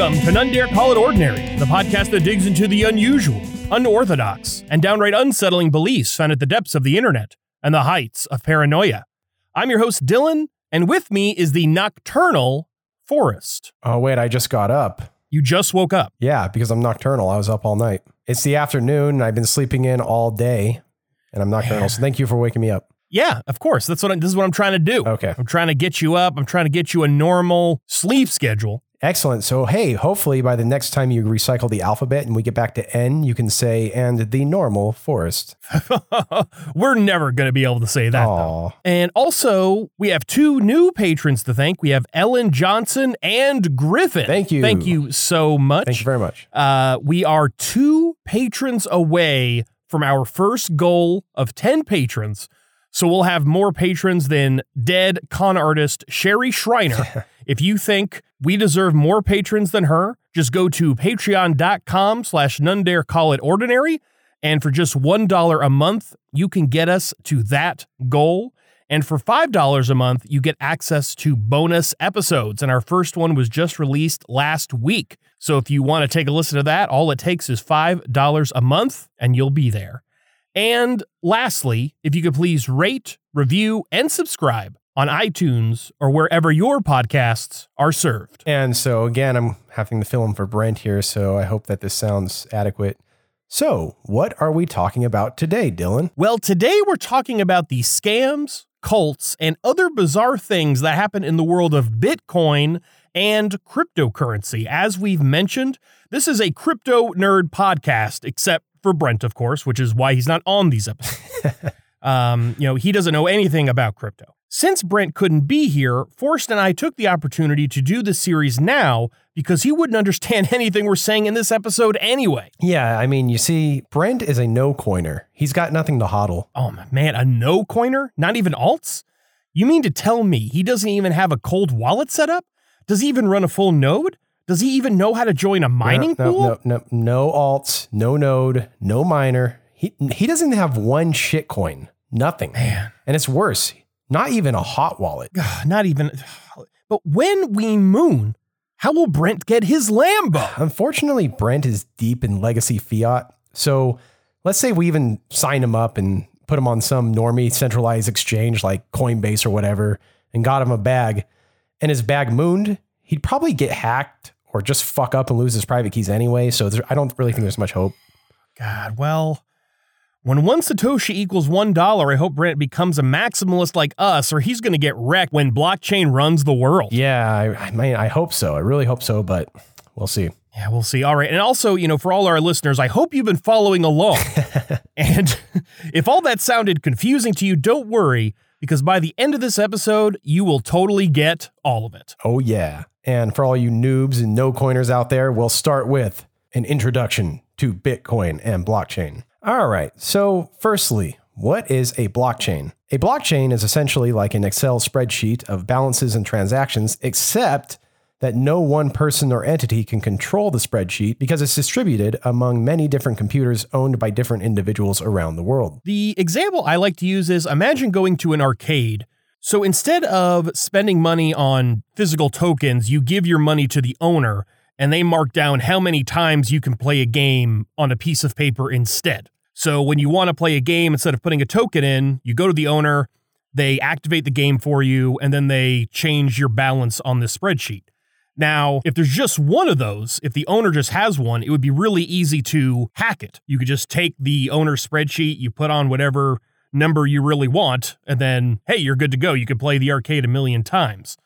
Welcome to None Dare Call It Ordinary, the podcast that digs into the unusual, unorthodox, and downright unsettling beliefs found at the depths of the internet and the heights of paranoia. I'm your host, Dylan, and with me is the nocturnal Forrest. Oh, wait, I just got up. You just woke up. Yeah, because I'm nocturnal. I was up all night. It's the afternoon, and I've been sleeping in all day, and I'm nocturnal. So thank you for waking me up. Yeah, of course. That's what I, this is what I'm trying to do. Okay. I'm trying to get you up. I'm trying to get you a normal sleep schedule. Excellent. So, hey, hopefully by the next time you recycle the alphabet and we get back to N, you can say, and the normal forest. We're never going to be able to say that. though. And also, we have two new patrons to thank. We have Ellen Johnson and Griffin. Thank you. Thank you so much. Thank you very much. Uh, we are two patrons away from our first goal of 10 patrons. So we'll have more patrons than dead con artist Sherry Shriner. if you think we deserve more patrons than her, just go to patreon.com slash none dare call it ordinary. And for just $1 a month, you can get us to that goal. And for $5 a month, you get access to bonus episodes. And our first one was just released last week. So if you want to take a listen to that, all it takes is $5 a month and you'll be there. And lastly, if you could please rate, review, and subscribe on iTunes or wherever your podcasts are served. And so, again, I'm having to fill in for Brent here, so I hope that this sounds adequate. So, what are we talking about today, Dylan? Well, today we're talking about the scams, cults, and other bizarre things that happen in the world of Bitcoin and cryptocurrency. As we've mentioned, this is a crypto nerd podcast, except for Brent, of course, which is why he's not on these episodes. um, you know, he doesn't know anything about crypto. Since Brent couldn't be here, Forrest and I took the opportunity to do the series now because he wouldn't understand anything we're saying in this episode anyway. Yeah, I mean, you see, Brent is a no coiner. He's got nothing to hodl. Oh man, a no coiner? Not even alts? You mean to tell me he doesn't even have a cold wallet set up? Does he even run a full node? Does he even know how to join a mining no, pool? No, no, no, no alts, no node, no miner. He he doesn't have one shitcoin. Nothing. Man. And it's worse. Not even a hot wallet. Not even. But when we moon, how will Brent get his Lambo? Unfortunately, Brent is deep in legacy fiat. So let's say we even sign him up and put him on some normie centralized exchange like Coinbase or whatever and got him a bag and his bag mooned, he'd probably get hacked or just fuck up and lose his private keys anyway. So there, I don't really think there's much hope. God, well, when one Satoshi equals one dollar, I hope Brent becomes a maximalist like us, or he's going to get wrecked when blockchain runs the world. Yeah, I, I mean, I hope so. I really hope so, but we'll see. Yeah, we'll see. All right. And also, you know, for all our listeners, I hope you've been following along. and if all that sounded confusing to you, don't worry, because by the end of this episode, you will totally get all of it. Oh, yeah. And for all you noobs and no coiners out there, we'll start with an introduction to Bitcoin and blockchain. All right. So, firstly, what is a blockchain? A blockchain is essentially like an Excel spreadsheet of balances and transactions, except that no one person or entity can control the spreadsheet because it's distributed among many different computers owned by different individuals around the world. The example I like to use is imagine going to an arcade. So instead of spending money on physical tokens, you give your money to the owner and they mark down how many times you can play a game on a piece of paper instead. So when you want to play a game, instead of putting a token in, you go to the owner, they activate the game for you, and then they change your balance on this spreadsheet. Now, if there's just one of those, if the owner just has one, it would be really easy to hack it. You could just take the owner's spreadsheet, you put on whatever number you really want, and then, hey, you're good to go. You could play the arcade a million times.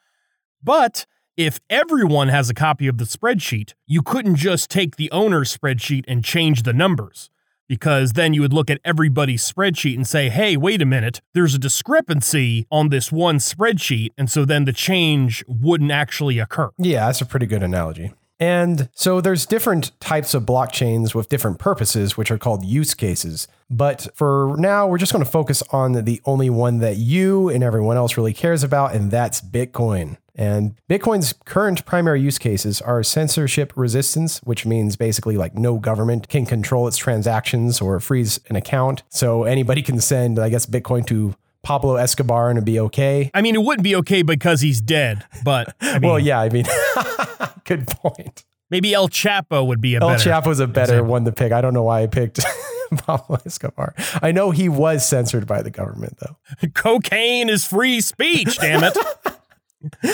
But if everyone has a copy of the spreadsheet, you couldn't just take the owner's spreadsheet and change the numbers. Because then you would look at everybody's spreadsheet and say, hey, wait a minute, there's a discrepancy on this one spreadsheet. And so then the change wouldn't actually occur. Yeah, that's a pretty good analogy. And so there's different types of blockchains with different purposes, which are called use cases. But for now, we're just going to focus on the only one that you and everyone else really cares about, and that's Bitcoin. And Bitcoin's current primary use cases are censorship resistance, which means basically like no government can control its transactions or freeze an account. So anybody can send, I guess, Bitcoin to Pablo Escobar and it'd be okay. I mean, it wouldn't be okay because he's dead, but I mean, Well, yeah, I mean, Good point. Maybe El Chapo would be a El better. Chapo's a better example. one to pick. I don't know why I picked Pablo Escobar. I know he was censored by the government, though. Cocaine is free speech, damn it.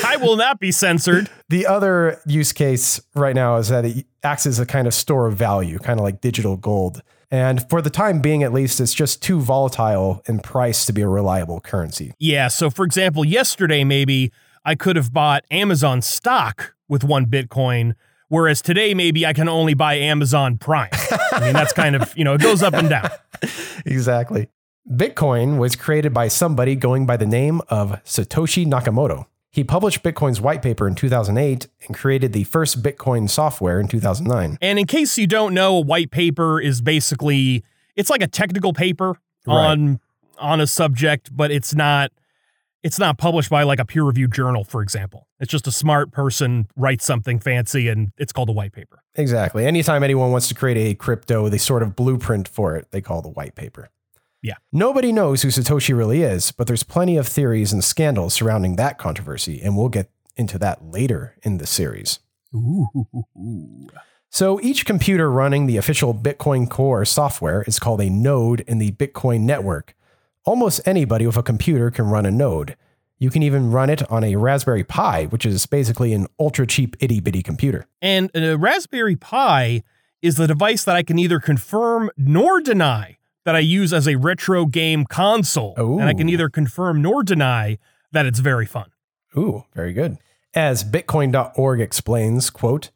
I will not be censored. The other use case right now is that it acts as a kind of store of value, kind of like digital gold. And for the time being, at least, it's just too volatile in price to be a reliable currency. Yeah. So, for example, yesterday, maybe I could have bought Amazon stock with one Bitcoin, whereas today, maybe I can only buy Amazon Prime. I mean, that's kind of, you know, it goes up and down. Exactly. Bitcoin was created by somebody going by the name of Satoshi Nakamoto. He published Bitcoin's white paper in 2008 and created the first Bitcoin software in 2009. And in case you don't know, a white paper is basically it's like a technical paper on on a subject, but it's not it's not published by like a peer reviewed journal, for example. It's just a smart person writes something fancy and it's called a white paper. Exactly. Anytime anyone wants to create a crypto, they sort of blueprint for it, they call the white paper. Yeah. Nobody knows who Satoshi really is, but there's plenty of theories and scandals surrounding that controversy, and we'll get into that later in the series. Ooh. So each computer running the official Bitcoin Core software is called a node in the Bitcoin network. Almost anybody with a computer can run a node. You can even run it on a Raspberry Pi, which is basically an ultra cheap itty bitty computer. And a Raspberry Pi is the device that I can neither confirm nor deny that I use as a retro game console. And I can Ooh. neither confirm nor deny that it's very fun. Ooh, very good. As bitcoin.org explains, quote,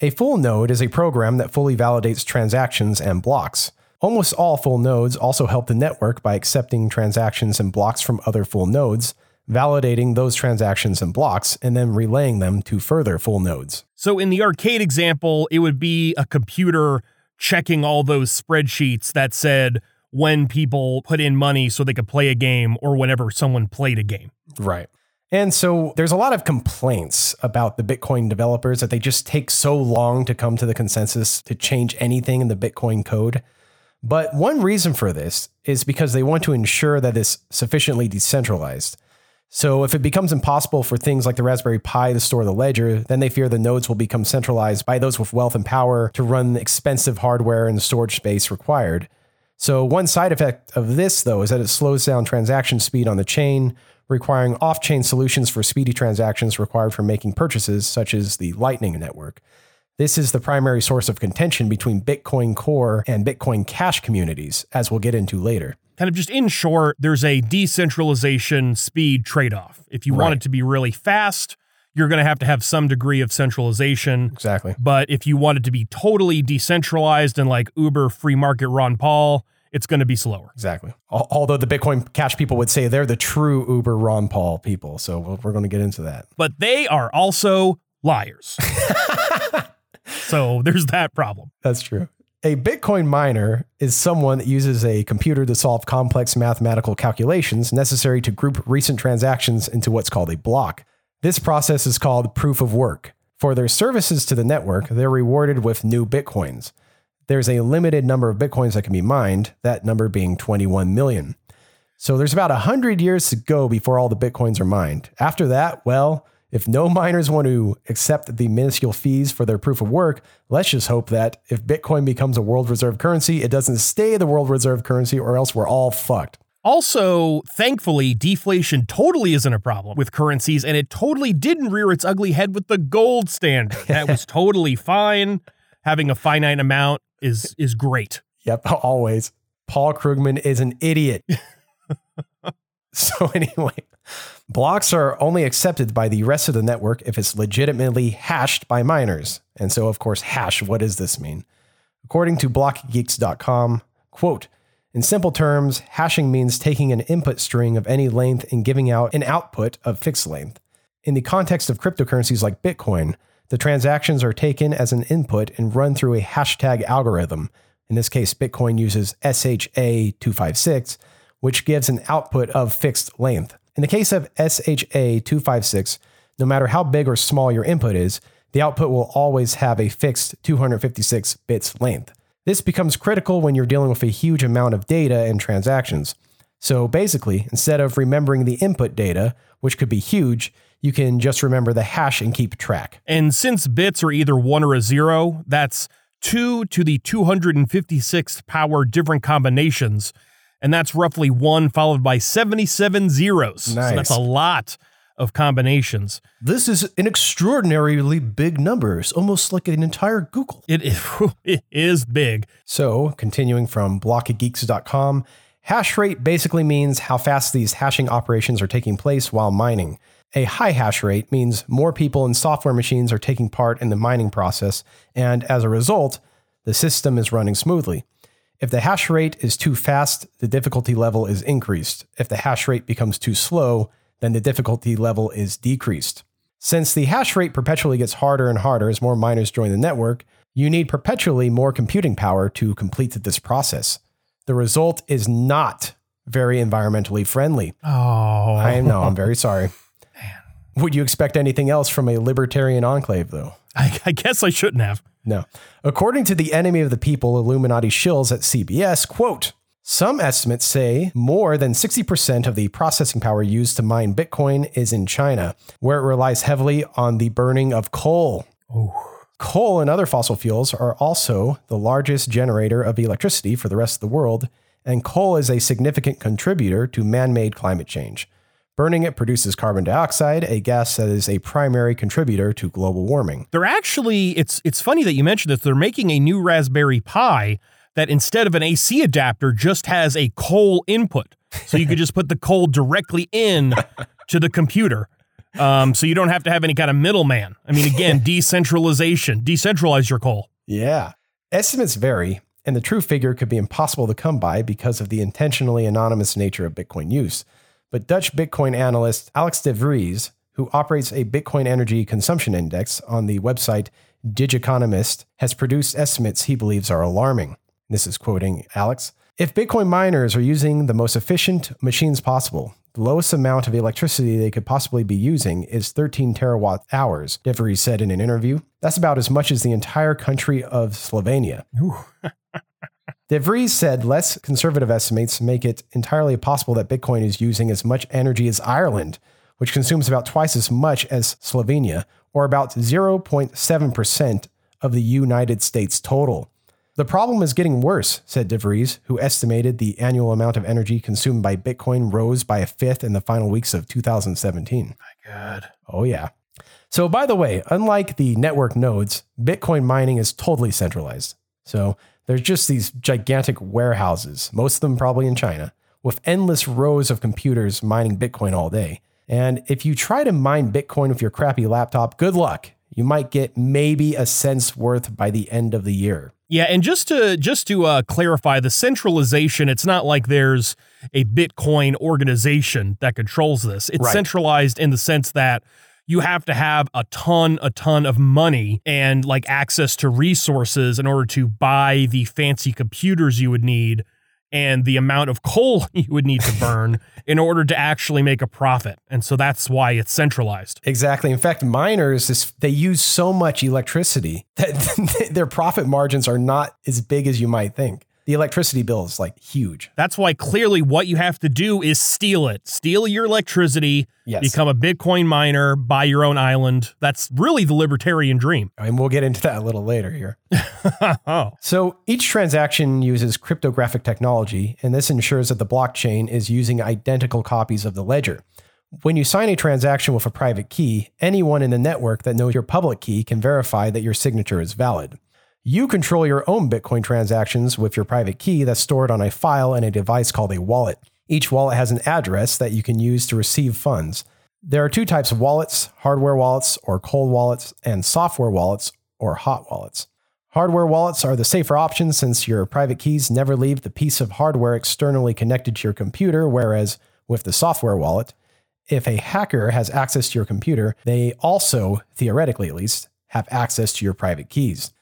a full node is a program that fully validates transactions and blocks. Almost all full nodes also help the network by accepting transactions and blocks from other full nodes, validating those transactions and blocks, and then relaying them to further full nodes. So in the arcade example, it would be a computer checking all those spreadsheets that said when people put in money so they could play a game or whenever someone played a game. Right. And so there's a lot of complaints about the Bitcoin developers that they just take so long to come to the consensus to change anything in the Bitcoin code. But one reason for this is because they want to ensure that it's sufficiently decentralized. So if it becomes impossible for things like the Raspberry Pi to store the ledger, then they fear the nodes will become centralized by those with wealth and power to run the expensive hardware and storage space required. So, one side effect of this, though, is that it slows down transaction speed on the chain, requiring off chain solutions for speedy transactions required for making purchases, such as the Lightning Network. This is the primary source of contention between Bitcoin Core and Bitcoin Cash communities, as we'll get into later. Kind of just in short, there's a decentralization speed trade off. If you want it to be really fast, you're going to have to have some degree of centralization. Exactly. But if you want it to be totally decentralized and like Uber free market Ron Paul, it's going to be slower. Exactly. Although the Bitcoin Cash people would say they're the true Uber Ron Paul people. So we're going to get into that. But they are also liars. so there's that problem. That's true. A Bitcoin miner is someone that uses a computer to solve complex mathematical calculations necessary to group recent transactions into what's called a block. This process is called proof of work. For their services to the network, they're rewarded with new Bitcoins. There's a limited number of Bitcoins that can be mined, that number being 21 million. So there's about 100 years to go before all the Bitcoins are mined. After that, well, if no miners want to accept the minuscule fees for their proof of work, let's just hope that if Bitcoin becomes a world reserve currency, it doesn't stay the world reserve currency, or else we're all fucked. Also, thankfully, deflation totally isn't a problem with currencies, and it totally didn't rear its ugly head with the gold standard. That was totally fine. Having a finite amount is is great. Yep, always. Paul Krugman is an idiot. so, anyway, blocks are only accepted by the rest of the network if it's legitimately hashed by miners. And so, of course, hash, what does this mean? According to blockgeeks.com, quote, in simple terms, hashing means taking an input string of any length and giving out an output of fixed length. In the context of cryptocurrencies like Bitcoin, the transactions are taken as an input and run through a hashtag algorithm. In this case, Bitcoin uses SHA256, which gives an output of fixed length. In the case of SHA256, no matter how big or small your input is, the output will always have a fixed 256 bits length. This becomes critical when you're dealing with a huge amount of data and transactions. So basically, instead of remembering the input data, which could be huge, You can just remember the hash and keep track. And since bits are either one or a zero, that's 2 to the 256th power different combinations. And that's roughly 1 followed by 77 zeros. Nice. So that's a lot of combinations. This is an extraordinarily big number. It's almost like an entire googol. It is, it is big. So, continuing from blockofgeeks.com, hash rate basically means how fast these hashing operations are taking place while mining. A high hash rate means more people and software machines are taking part in the mining process, and as a result, the system is running smoothly. If the hash rate is too fast, the difficulty level is increased. If the hash rate becomes too slow, then the difficulty level is decreased. Since the hash rate perpetually gets harder and harder as more miners join the network, you need perpetually more computing power to complete this process. The result is not very environmentally friendly. Oh. I know, I'm very sorry. Would you expect anything else from a libertarian enclave, though? I, I guess I shouldn't have. No. According to the enemy of the people Illuminati shills at CBS, quote, some estimates say more than 60% of the processing power used to mine Bitcoin is in China, where it relies heavily on the burning of coal. Coal and other fossil fuels are also the largest generator of electricity for the rest of the world, and coal is a significant contributor to man made climate change. Burning it produces carbon dioxide, a gas that is a primary contributor to global warming. They're actually it's it's funny that you mentioned this. They're making a new Raspberry Pi that instead of an AC adapter just has a coal input. So you could just put the coal directly in to the computer. Um, so you don't have to have any kind of middleman. I mean, again, decentralization. Decentralize your coal. Yeah. Estimates vary, and the true figure could be impossible to come by because of the intentionally anonymous nature of Bitcoin use. But Dutch Bitcoin analyst Alex de Vries, who operates a Bitcoin energy consumption index on the website Digiconomist, has produced estimates he believes are alarming. This is quoting Alex. If Bitcoin miners are using the most efficient machines possible, the lowest amount of electricity they could possibly be using is 13 terawatt hours, de Vries said in an interview. That's about as much as the entire country of Slovenia. De Vries said less conservative estimates make it entirely possible that Bitcoin is using as much energy as Ireland, which consumes about twice as much as Slovenia, or about 0.7% of the United States total. The problem is getting worse, said De Vries, who estimated the annual amount of energy consumed by Bitcoin rose by a fifth in the final weeks of 2017. My God. Oh, yeah. So, by the way, unlike the network nodes, Bitcoin mining is totally centralized. So, there's just these gigantic warehouses, most of them probably in China, with endless rows of computers mining Bitcoin all day. And if you try to mine Bitcoin with your crappy laptop, good luck. You might get maybe a cent's worth by the end of the year. Yeah, and just to just to uh, clarify, the centralization, it's not like there's a Bitcoin organization that controls this. It's Right. centralized in the sense that you have to have a ton, a ton of money and like access to resources in order to buy the fancy computers you would need and the amount of coal you would need to burn in order to actually make a profit. And so that's why it's centralized. Exactly. In fact, miners is, they use so much electricity that their profit margins are not as big as you might think. The electricity bill is like huge. That's why clearly what you have to do is steal it. Steal your electricity, Yes. become a Bitcoin miner, buy your own island. That's really the libertarian dream. And we'll get into that a little later here. oh, So each transaction uses cryptographic technology, and this ensures that the blockchain is using identical copies of the ledger. When you sign a transaction with a private key, anyone in the network that knows your public key can verify that your signature is valid. You control your own Bitcoin transactions with your private key that's stored on a file in a device called a wallet. Each wallet has an address that you can use to receive funds. There are two types of wallets hardware wallets or cold wallets, and software wallets or hot wallets. Hardware wallets are the safer option since your private keys never leave the piece of hardware externally connected to your computer, whereas with the software wallet, if a hacker has access to your computer, they also, theoretically at least, have access to your private keys.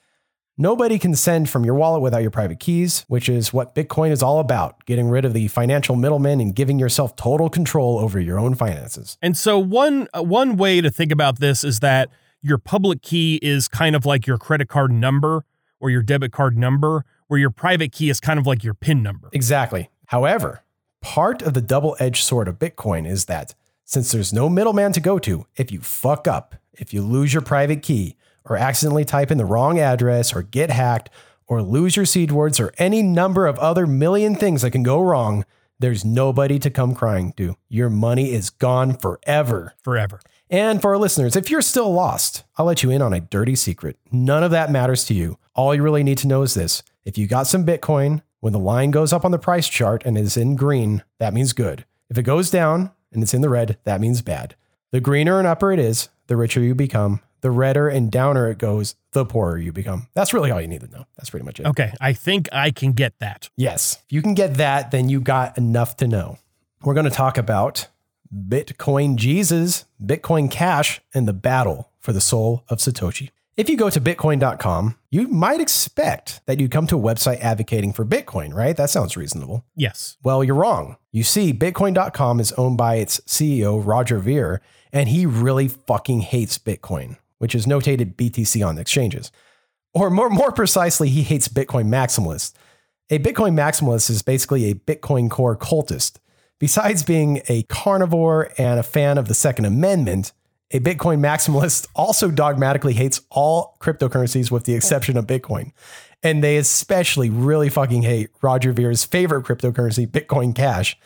Nobody can send from your wallet without your private keys, which is what Bitcoin is all about getting rid of the financial middlemen and giving yourself total control over your own finances. and so one uh, one way to think about this is that your public key is kind of like your credit card number or your debit card number, where your private key is kind of like your PIN number. Exactly. However, part of the double edged sword of Bitcoin is that Since there's no middleman to go to, if you fuck up, if you lose your private key, or accidentally type in the wrong address, or get hacked, or lose your seed words, or any number of other million things that can go wrong, there's nobody to come crying to. Your money is gone forever. Forever. And for our listeners, if you're still lost, I'll let you in on a dirty secret. None of that matters to you. All you really need to know is this if you got some Bitcoin, when the line goes up on the price chart and is in green, that means good. If it goes down and it's in the red, that means bad. The greener and upper it is, the richer you become. The redder and downer it goes, the poorer you become. That's really all you need to know. That's pretty much it. Okay, I think I can get that. Yes. If you can get that, then you got enough to know. We're going to talk about Bitcoin Jesus, Bitcoin Cash, and the battle for the soul of Satoshi. If you go to bitcoin.com, you might expect that you'd come to a website advocating for Bitcoin, right? That sounds reasonable. Yes. Well, you're wrong. You see, bitcoin.com is owned by its CEO, Roger Ver, and he really fucking hates Bitcoin, which is notated BTC on exchanges. Or more, more precisely, he hates Bitcoin maximalists. A Bitcoin maximalist is basically a Bitcoin core cultist. Besides being a carnivore and a fan of the Second Amendment, a Bitcoin maximalist also dogmatically hates all cryptocurrencies with the exception of Bitcoin. And they especially really fucking hate Roger Ver's favorite cryptocurrency, Bitcoin Cash,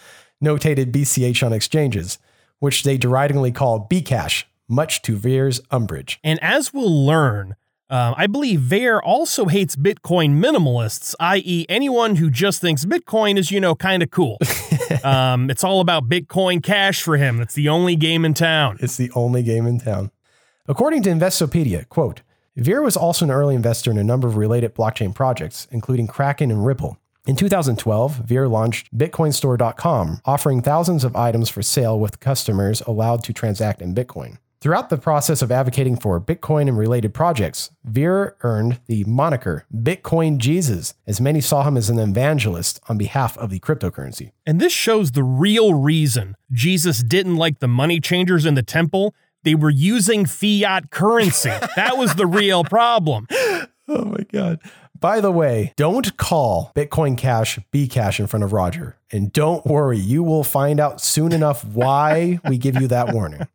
notated BCH on exchanges, which they deridingly call Bcash, much to Ver's umbrage. And as we'll learn, um, I believe Ver also hates Bitcoin minimalists, i.e., anyone who just thinks Bitcoin is, you know, kind of cool. um, it's all about Bitcoin Cash for him. It's the only game in town. It's the only game in town. According to Investopedia, quote, Ver was also an early investor in a number of related blockchain projects, including Kraken and Ripple. In 2012, Ver launched BitcoinStore.com, offering thousands of items for sale with customers allowed to transact in Bitcoin. Throughout the process of advocating for Bitcoin and related projects, Ver earned the moniker Bitcoin Jesus, as many saw him as an evangelist on behalf of the cryptocurrency. And this shows the real reason Jesus didn't like the money changers in the temple. They were using fiat currency. that was the real problem. Oh my God. By the way, don't call Bitcoin Cash Bcash in front of Roger. And don't worry, you will find out soon enough why we give you that warning.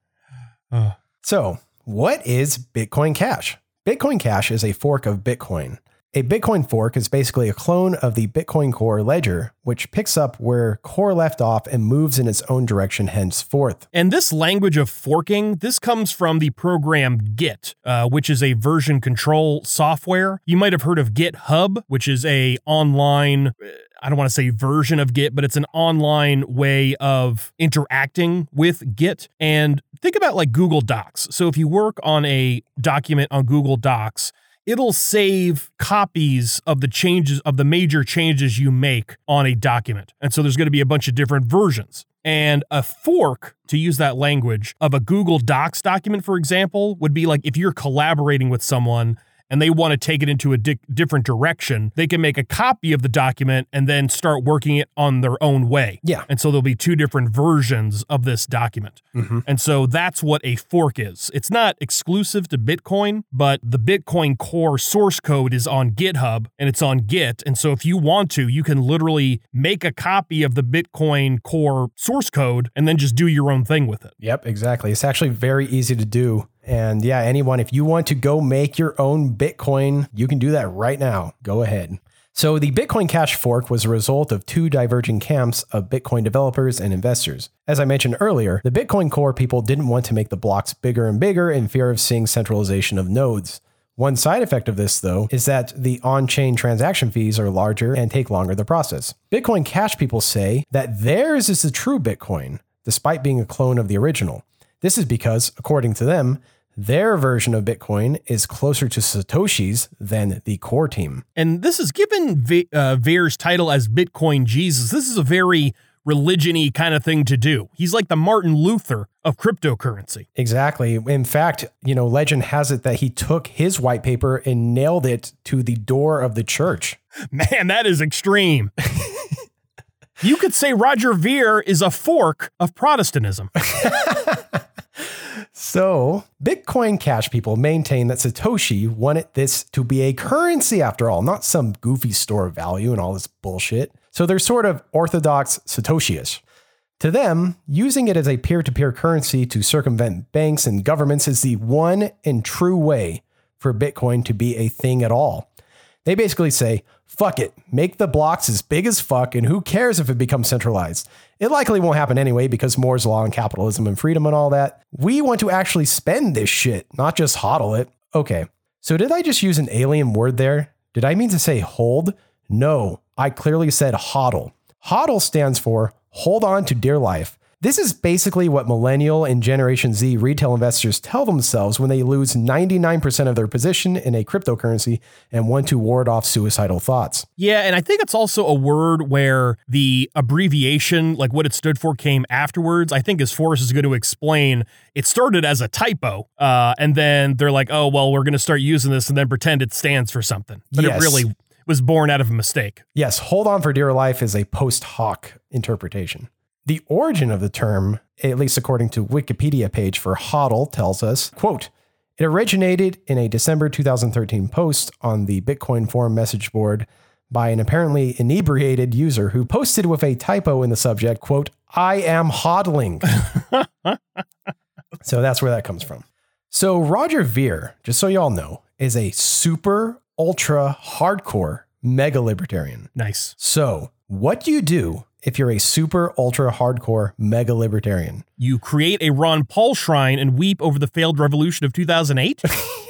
Uh. So, what is Bitcoin Cash? Bitcoin Cash is a fork of Bitcoin. A Bitcoin fork is basically a clone of the Bitcoin Core ledger, which picks up where Core left off and moves in its own direction henceforth. And this language of forking, this comes from the program Git, uh, which is a version control software. You might have heard of GitHub, which is a online I don't want to say version of Git, but it's an online way of interacting with Git. And think about like Google Docs. So if you work on a document on Google Docs, it'll save copies of the changes of the major changes you make on a document. And so there's going to be a bunch of different versions. And a fork, to use that language, of a Google Docs document, for example, would be like if you're collaborating with someone and they want to take it into a di- different direction, they can make a copy of the document and then start working it on their own way. Yeah. And so there'll be two different versions of this document. Mm-hmm. And so that's what a fork is. It's not exclusive to Bitcoin, but the Bitcoin core source code is on GitHub and it's on Git. And so if you want to, you can literally make a copy of the Bitcoin core source code and then just do your own thing with it. Yep, exactly. It's actually very easy to do. And yeah, anyone, if you want to go make your own Bitcoin, you can do that right now. Go ahead. So, the Bitcoin Cash fork was a result of two diverging camps of Bitcoin developers and investors. As I mentioned earlier, the Bitcoin core people didn't want to make the blocks bigger and bigger in fear of seeing centralization of nodes. One side effect of this, though, is that the on chain transaction fees are larger and take longer to process. Bitcoin Cash people say that theirs is the true Bitcoin, despite being a clone of the original. This is because, according to them, their version of Bitcoin is closer to Satoshi's than the core team. And this is given v- uh, Ver's title as Bitcoin Jesus. This is a very religion-y kind of thing to do. He's like the Martin Luther of cryptocurrency. Exactly. In fact, you know, legend has it that he took his white paper and nailed it to the door of the church. Man, that is extreme. you could say Roger Ver is a fork of Protestantism. So, Bitcoin Cash people maintain that Satoshi wanted this to be a currency after all, not some goofy store of value and all this bullshit. So, they're sort of orthodox Satoshi. To them, using it as a peer to peer currency to circumvent banks and governments is the one and true way for Bitcoin to be a thing at all. They basically say, fuck it, make the blocks as big as fuck, and who cares if it becomes centralized? It likely won't happen anyway because Moore's law and capitalism and freedom and all that. We want to actually spend this shit, not just hodl it. Okay, so did I just use an alien word there? Did I mean to say hold? No, I clearly said hodl. HODL stands for hold on to dear life. This is basically what millennial and Generation Z retail investors tell themselves when they lose 99% of their position in a cryptocurrency and want to ward off suicidal thoughts. Yeah, and I think it's also a word where the abbreviation, like what it stood for, came afterwards. I think as Forrest is going to explain, it started as a typo, uh, and then they're like, "Oh, well, we're going to start using this and then pretend it stands for something," but Yes. it really was born out of a mistake. Yes, hold on for dear life is a post hoc interpretation. The origin of the term, at least according to Wikipedia page for HODL, tells us, quote, it originated in a December 2013 post on the Bitcoin forum message board by an apparently inebriated user who posted with a typo in the subject, quote, I am hodling. so that's where that comes from. So Roger Ver, just so y'all know, is a super ultra hardcore mega libertarian. Nice. So, what do you do if you're a super ultra hardcore mega libertarian? You create a Ron Paul shrine and weep over the failed revolution of 2008.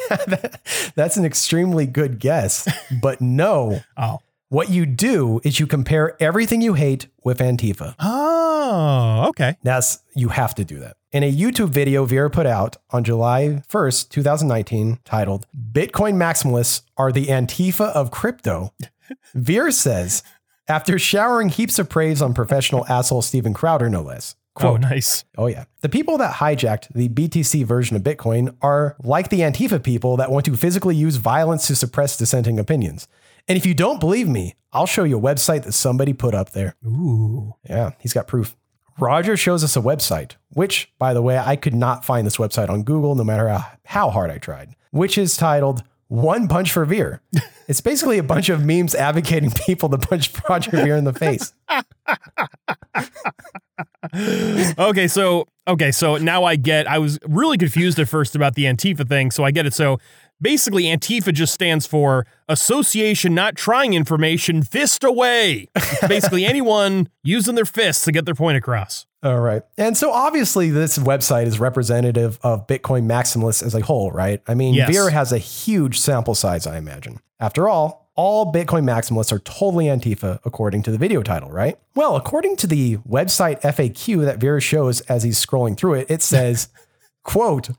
That's an extremely good guess, but no. oh. What you do is you compare everything you hate with Antifa. Oh, okay. That's you have to do that. In a YouTube video Vera put out on July 1st, 2019, titled Bitcoin Maximalists Are the Antifa of Crypto, Vera says, after showering heaps of praise on professional asshole Steven Crowder, no less. Oh, nice. Oh, yeah. The people that hijacked the BTC version of Bitcoin are like the Antifa people that want to physically use violence to suppress dissenting opinions. And if you don't believe me, I'll show you a website that somebody put up there. Ooh. Yeah, he's got proof. Roger shows us a website, which, by the way, I could not find this website on Google no matter how hard I tried, which is titled One Punch for Ver. It's basically a bunch of memes advocating people to punch Roger Ver in the face. okay, so okay, so now I get. I was really confused at first about the Antifa thing, so I get it. So basically, Antifa just stands for Association Not Trying Information Fist Away. Basically, anyone using their fists to get their point across. All right. And so obviously, this website is representative of Bitcoin maximalists as a whole, right? I mean, Yes. Ver has a huge sample size, I imagine. After all, all Bitcoin maximalists are totally Antifa, according to the video title, right? Well, according to the website FAQ that Vera shows as he's scrolling through it, it says, quote,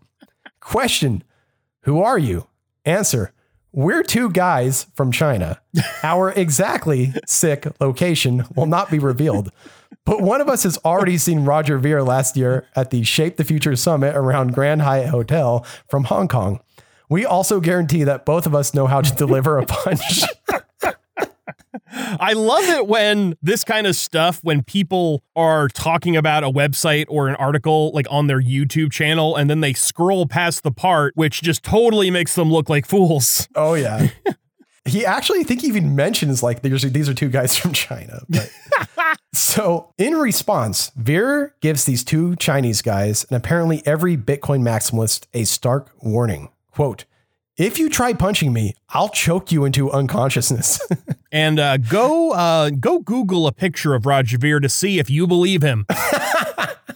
question, who are you? Answer, we're two guys from China. Our exactly sick location will not be revealed. But one of us has already seen Roger Ver last year at the Shape the Future Summit around Grand Hyatt Hotel from Hong Kong. We also guarantee that both of us know how to deliver a punch. I love it when this kind of stuff, when people are talking about a website or an article like on their YouTube channel, and then they scroll past the part which just totally makes them look like fools. oh, yeah. He actually, I think he even mentions like these are, these are two guys from China. But. so, in response, Ver gives these two Chinese guys and apparently every Bitcoin maximalist a stark warning. Quote, if you try punching me, I'll choke you into unconsciousness. And uh, go uh, go Google a picture of Roger Ver to see if you believe him.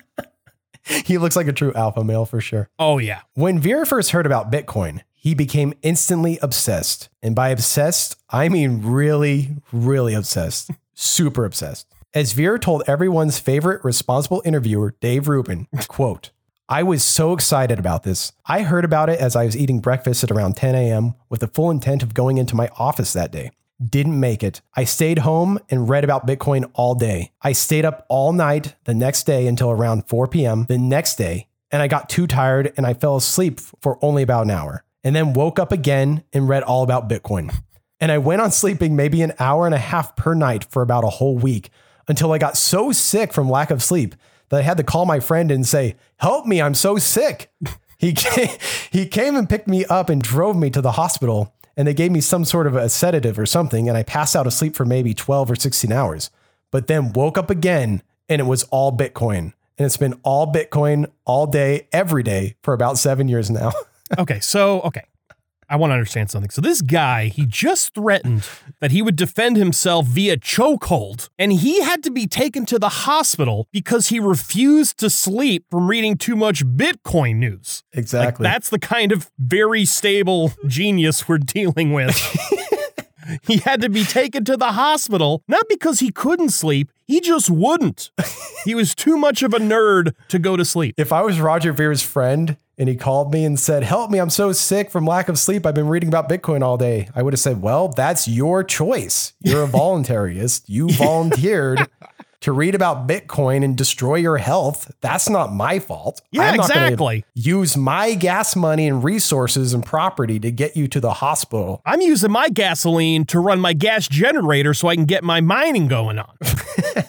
he looks like a true alpha male for sure. Oh yeah. When Ver first heard about Bitcoin, he became instantly obsessed. And by obsessed, I mean really, really obsessed. Super obsessed. As Ver told everyone's favorite responsible interviewer, Dave Rubin, quote, I was so excited about this. I heard about it as I was eating breakfast at around 10 a.m. with the full intent of going into my office that day. Didn't make it. I stayed home and read about Bitcoin all day. I stayed up all night the next day until around 4 p.m. the next day, and I got too tired and I fell asleep for only about an hour. And then woke up again and read all about Bitcoin. And I went on sleeping maybe an hour and a half per night for about a whole week until I got so sick from lack of sleep that I had to call my friend and say, Help me, I'm so sick. He came, he came and picked me up and drove me to the hospital, and they gave me some sort of a sedative or something, and I passed out asleep for maybe 12 or 16 hours, but then woke up again and it was all Bitcoin. And it's been all Bitcoin all day, every day for about seven years now. okay, so okay. I want to understand something. So this guy, he just threatened that he would defend himself via chokehold, and he had to be taken to the hospital because he refused to sleep from reading too much Bitcoin news. Exactly. Like, that's the kind of very stable genius we're dealing with. he had to be taken to the hospital, not because he couldn't sleep, he just wouldn't. he was too much of a nerd to go to sleep. If I was Roger Ver's friend and he called me and said, Help me, I'm so sick from lack of sleep. I've been reading about Bitcoin all day. I would have said, Well, that's your choice. You're a voluntarist. You volunteered to read about Bitcoin and destroy your health. That's not my fault. Yeah, I'm not exactly. Use my gas money and resources and property to get you to the hospital. I'm using my gasoline to run my gas generator so I can get my mining going on.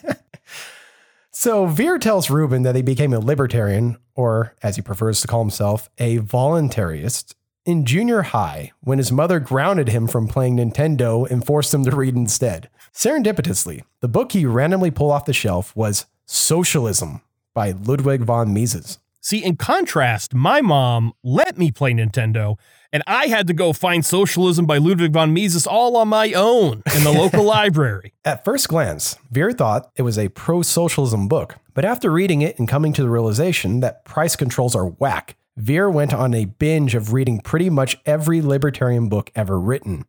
So Ver tells Rubin that he became a libertarian, or as he prefers to call himself, a voluntarist, in junior high when his mother grounded him from playing Nintendo and forced him to read instead. Serendipitously, the book he randomly pulled off the shelf was Socialism by Ludwig von Mises. See, in contrast, my mom let me play Nintendo, and I had to go find Socialism by Ludwig von Mises all on my own in the local library. At first glance, Ver thought it was a pro socialism book, but after reading it and coming to the realization that price controls are whack, Ver went on a binge of reading pretty much every libertarian book ever written.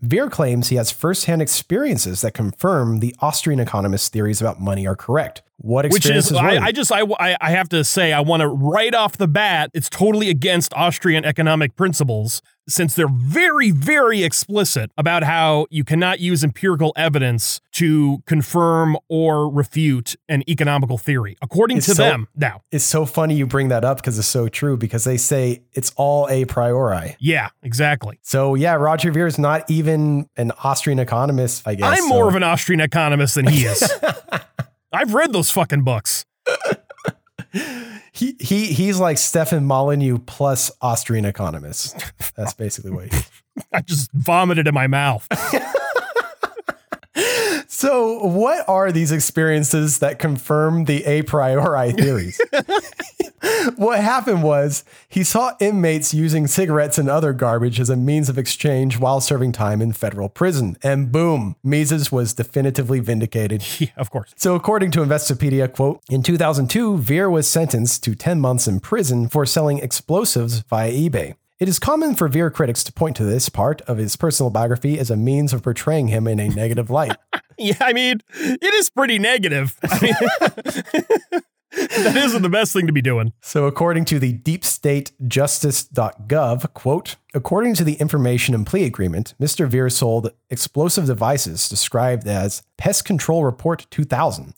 Ver claims he has firsthand experiences that confirm the Austrian economist's theories about money are correct. What experiences? Which is, I. I just, I, I I have to say, I want to right off the bat, it's totally against Austrian economic principles since they're very, very explicit about how you cannot use empirical evidence to confirm or refute an economical theory. According It's to so- them, now, it's so funny you bring that up because it's so true because they say it's all a priori. yeah, exactly. So yeah, Roger Ver is not even an Austrian economist, I guess. I'm more of an Austrian economist than he is. I've read those fucking books. he, he he's like Stefan Molyneux plus Austrian economist. That's basically what he is. I just vomited in my mouth. So, what are these experiences that confirm the a priori theories? what happened was he saw inmates using cigarettes and other garbage as a means of exchange while serving time in federal prison. And boom, Mises was definitively vindicated. yeah, of course. So, according to Investopedia, quote, in 2002, Ver was sentenced to 10 months in prison for selling explosives via eBay. It is common for Ver critics to point to this part of his personal biography as a means of portraying him in a negative light. Yeah, I mean, it is pretty negative. I mean, that isn't the best thing to be doing. So, according to the deepstatejustice.gov, quote, according to the information and plea agreement, Mr. Ver sold explosive devices described as Pest Control Report 2000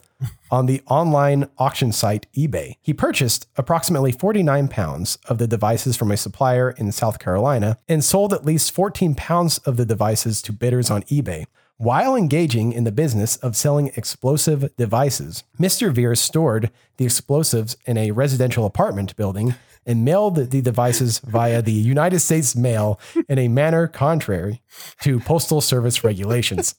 on the online auction site eBay. He purchased approximately 49 pounds of the devices from a supplier in South Carolina and sold at least 14 pounds of the devices to bidders on eBay. While engaging in the business of selling explosive devices, Mr. Ver stored the explosives in a residential apartment building and mailed the devices via the United States mail in a manner contrary to Postal Service regulations.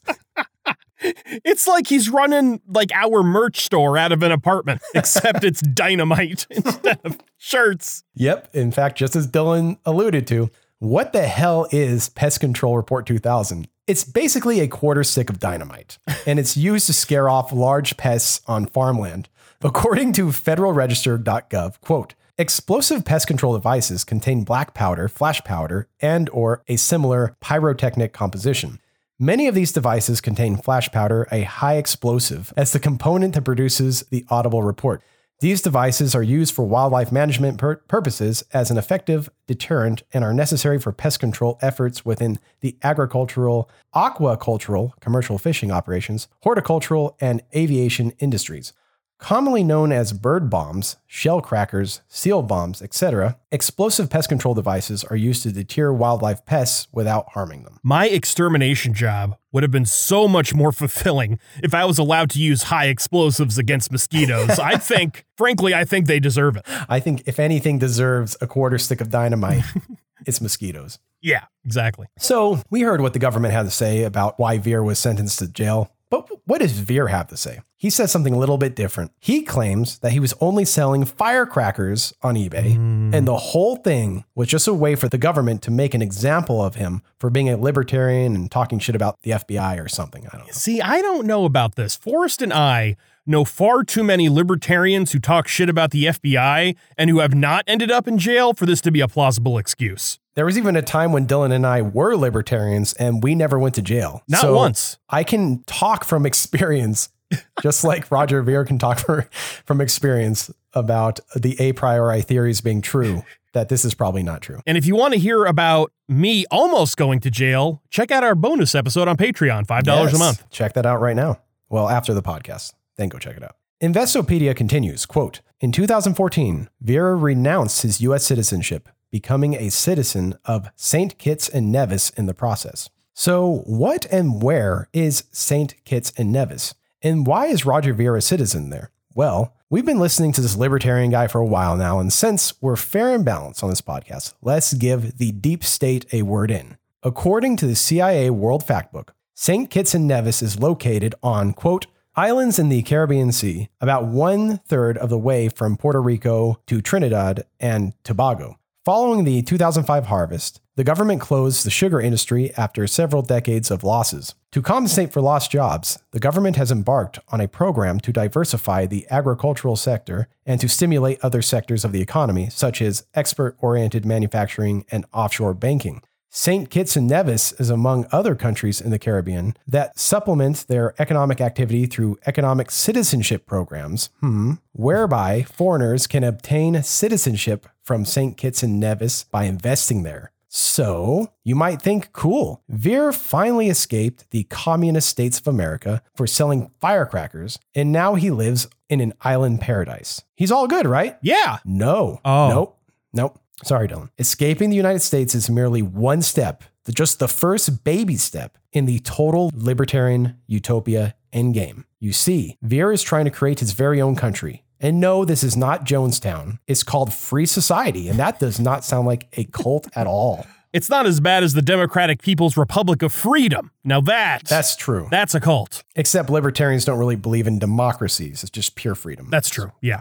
It's like he's running like our merch store out of an apartment, except it's dynamite instead of shirts. Yep. In fact, just as Dylan alluded to, what the hell is Pest Control Report 2000? It's basically a quarter stick of dynamite, and it's used to scare off large pests on farmland. According to federalregister.gov, quote, explosive pest control devices contain black powder, flash powder, and or a similar pyrotechnic composition. Many of these devices contain flash powder, a high explosive, as the component that produces the audible report. These devices are used for wildlife management pur- purposes as an effective deterrent and are necessary for pest control efforts within the agricultural, aquacultural, commercial fishing operations, horticultural, and aviation industries. Commonly known as bird bombs, shell crackers, seal bombs, etc., explosive pest control devices are used to deter wildlife pests without harming them. My extermination job would have been so much more fulfilling if I was allowed to use high explosives against mosquitoes. I think, frankly, I think they deserve it. I think if anything deserves a quarter stick of dynamite, it's mosquitoes. Yeah, exactly. So we heard what the government had to say about why Ver was sentenced to jail. But what does Ver have to say? He says something a little bit different. He claims that he was only selling firecrackers on eBay, hmm. and the whole thing was just a way for the government to make an example of him for being a libertarian and talking shit about the FBI or something. I don't know. See, I don't know about this. Forrest and I know far too many libertarians who talk shit about the FBI and who have not ended up in jail for this to be a plausible excuse. There was even a time when Dylan and I were libertarians and we never went to jail. Not So once. I can talk from experience, just like Roger Ver can talk for, from experience about the a priori theories being true, that this is probably not true. And if you want to hear about me almost going to jail, check out our bonus episode on Patreon, $5 Yes. a month. Check that out right now. Well, after the podcast, then go check it out. Investopedia continues, quote, in 2014, Ver renounced his U.S. citizenship, becoming a citizen of St. Kitts and Nevis in the process. So, what and where is St. Kitts and Nevis? And why is Roger Ver a citizen there? Well, we've been listening to this libertarian guy for a while now, and since we're fair and balanced on this podcast, let's give the deep state a word in. According to the CIA World Factbook, St. Kitts and Nevis is located on, quote, islands in the Caribbean Sea, about one third of the way from Puerto Rico to Trinidad and Tobago. Following the 2005 harvest, the government closed the sugar industry after several decades of losses. To compensate for lost jobs, the government has embarked on a program to diversify the agricultural sector and to stimulate other sectors of the economy, such as export oriented manufacturing and offshore banking. St. Kitts and Nevis is among other countries in the Caribbean that supplement their economic activity through economic citizenship programs, hmm, whereby foreigners can obtain citizenship from St. Kitts and Nevis by investing there. So, you might think, cool, Ver finally escaped the communist states of America for selling firecrackers, and now he lives in an island paradise. He's all good, right? Yeah. No. Oh. Nope. Nope. Sorry, Dylan. Escaping the United States is merely one step, just the first baby step in the total libertarian utopia endgame. You see, Ver is trying to create his very own country. And no, this is not Jonestown. It's called Free Society, and that does not sound like a cult at all. It's not as bad as the Democratic People's Republic of Freedom. Now that That's true. that's a cult. Except libertarians don't really believe in democracies. It's just pure freedom. That's true. Yeah.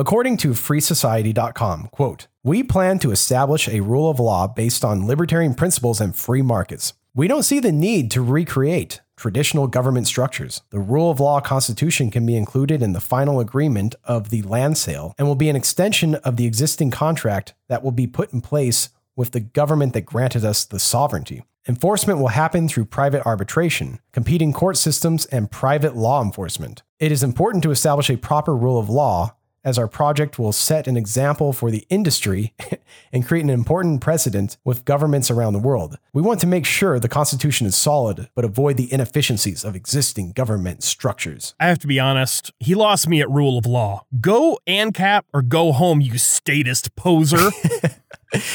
According to freesociety.com, quote, we plan to establish a rule of law based on libertarian principles and free markets. We don't see the need to recreate traditional government structures. The rule of law constitution can be included in the final agreement of the land sale and will be an extension of the existing contract that will be put in place with the government that granted us the sovereignty. Enforcement will happen through private arbitration, competing court systems, and private law enforcement. It is important to establish a proper rule of law as our project will set an example for the industry and create an important precedent with governments around the world. We want to make sure the Constitution is solid, but avoid the inefficiencies of existing government structures. I have to be honest, he lost me at rule of law. Go ANCAP or go home, you statist poser.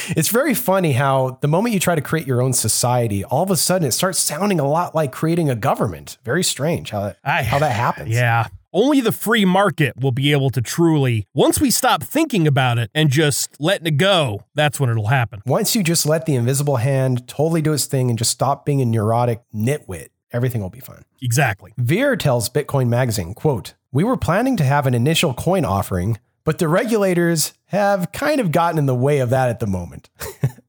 It's very funny how the moment you try to create your own society, all of a sudden it starts sounding a lot like creating a government. Very strange how that, I- how that happens. yeah. Only the free market will be able to truly, once we stop thinking about it and just letting it go, that's when it'll happen. Once you just let the invisible hand totally do its thing and just stop being a neurotic nitwit, everything will be fine. Exactly. Ver tells Bitcoin Magazine, quote, We were planning to have an initial coin offering, but the regulators have kind of gotten in the way of that at the moment.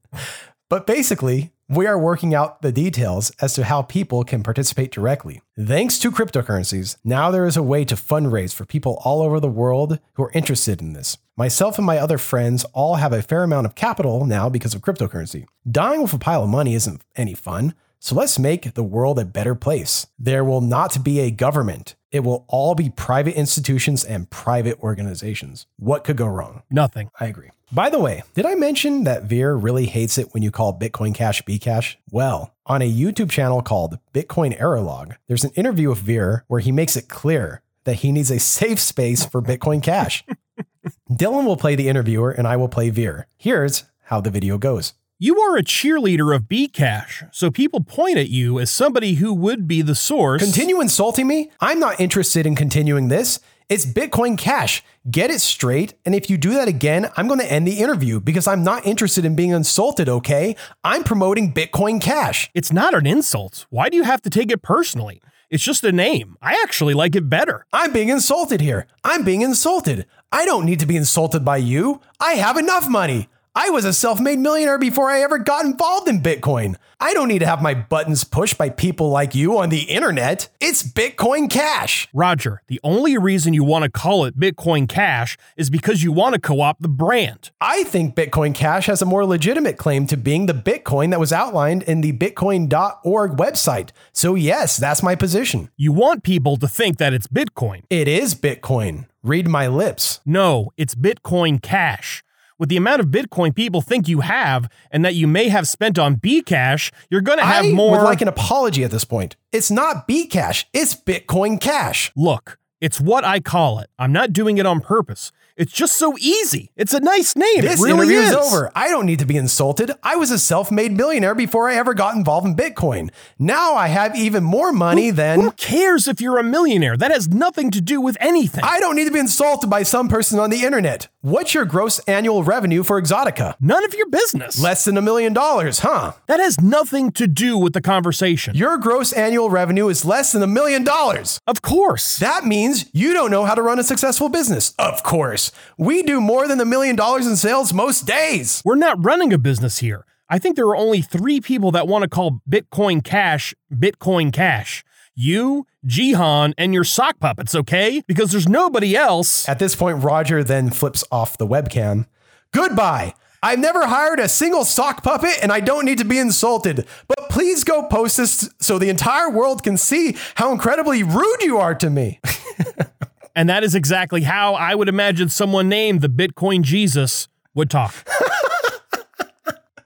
but basically, we are working out the details as to how people can participate directly. Thanks to cryptocurrencies, now there is a way to fundraise for people all over the world who are interested in this. Myself and my other friends all have a fair amount of capital now because of cryptocurrency. Dying with a pile of money isn't any fun, so let's make the world a better place. There will not be a government. It will all be private institutions and private organizations. What could go wrong? Nothing. I agree. By the way, did I mention that Ver really hates it when you call Bitcoin Cash Bcash? Well, on a YouTube channel called Bitcoin Errorlog, there's an interview with Ver where he makes it clear that he needs a safe space for Bitcoin Cash. Dylan will play the interviewer and I will play Ver. Here's how the video goes. You are a cheerleader of Bcash, so people point at you as somebody who would be the source. Continue insulting me? I'm not interested in continuing this. It's Bitcoin Cash. Get it straight. And if you do that again, I'm going to end the interview because I'm not interested in being insulted, okay? I'm promoting Bitcoin Cash. It's not an insult. Why do you have to take it personally? It's just a name. I actually like it better. I'm being insulted here. I'm being insulted. I don't need to be insulted by you. I have enough money. I was a self made millionaire before I ever got involved in Bitcoin. I don't need to have my buttons pushed by people like you on the internet. It's Bitcoin Cash. Roger, the only reason you want to call it Bitcoin Cash is because you want to co opt the brand. I think Bitcoin Cash has a more legitimate claim to being the Bitcoin that was outlined in the Bitcoin.org website. So, yes, that's my position. You want people to think that it's Bitcoin. It is Bitcoin. Read my lips. No, it's Bitcoin Cash. With the amount of Bitcoin people think you have and that you may have spent on Bcash, you're going to have I more. would like an apology at this point. It's not Bcash, it's Bitcoin Cash. Look, it's what I call it. I'm not doing it on purpose. It's just so easy. It's a nice name. This it really interview is. is over. I don't need to be insulted. I was a self-made millionaire before I ever got involved in Bitcoin. Now I have even more money than Who cares if you're a millionaire? That has nothing to do with anything. I don't need to be insulted by some person on the internet. What's your gross annual revenue for Exotica? None of your business. Less than a million dollars, huh? that has nothing to do with the conversation. Your gross annual revenue is less than a million dollars. of course. That means you don't know how to run a successful business. Of course. We do more than a million dollars in sales most days. We're not running a business here. I think there are only three people that want to call Bitcoin Cash Bitcoin Cash. You, Jihan, and your sock puppets, okay? Because there's nobody else. At this point, Roger then flips off the webcam. Goodbye. I've never hired a single sock puppet and I don't need to be insulted. But please go post this so the entire world can see how incredibly rude you are to me. And that is exactly how I would imagine someone named the Bitcoin Jesus would talk.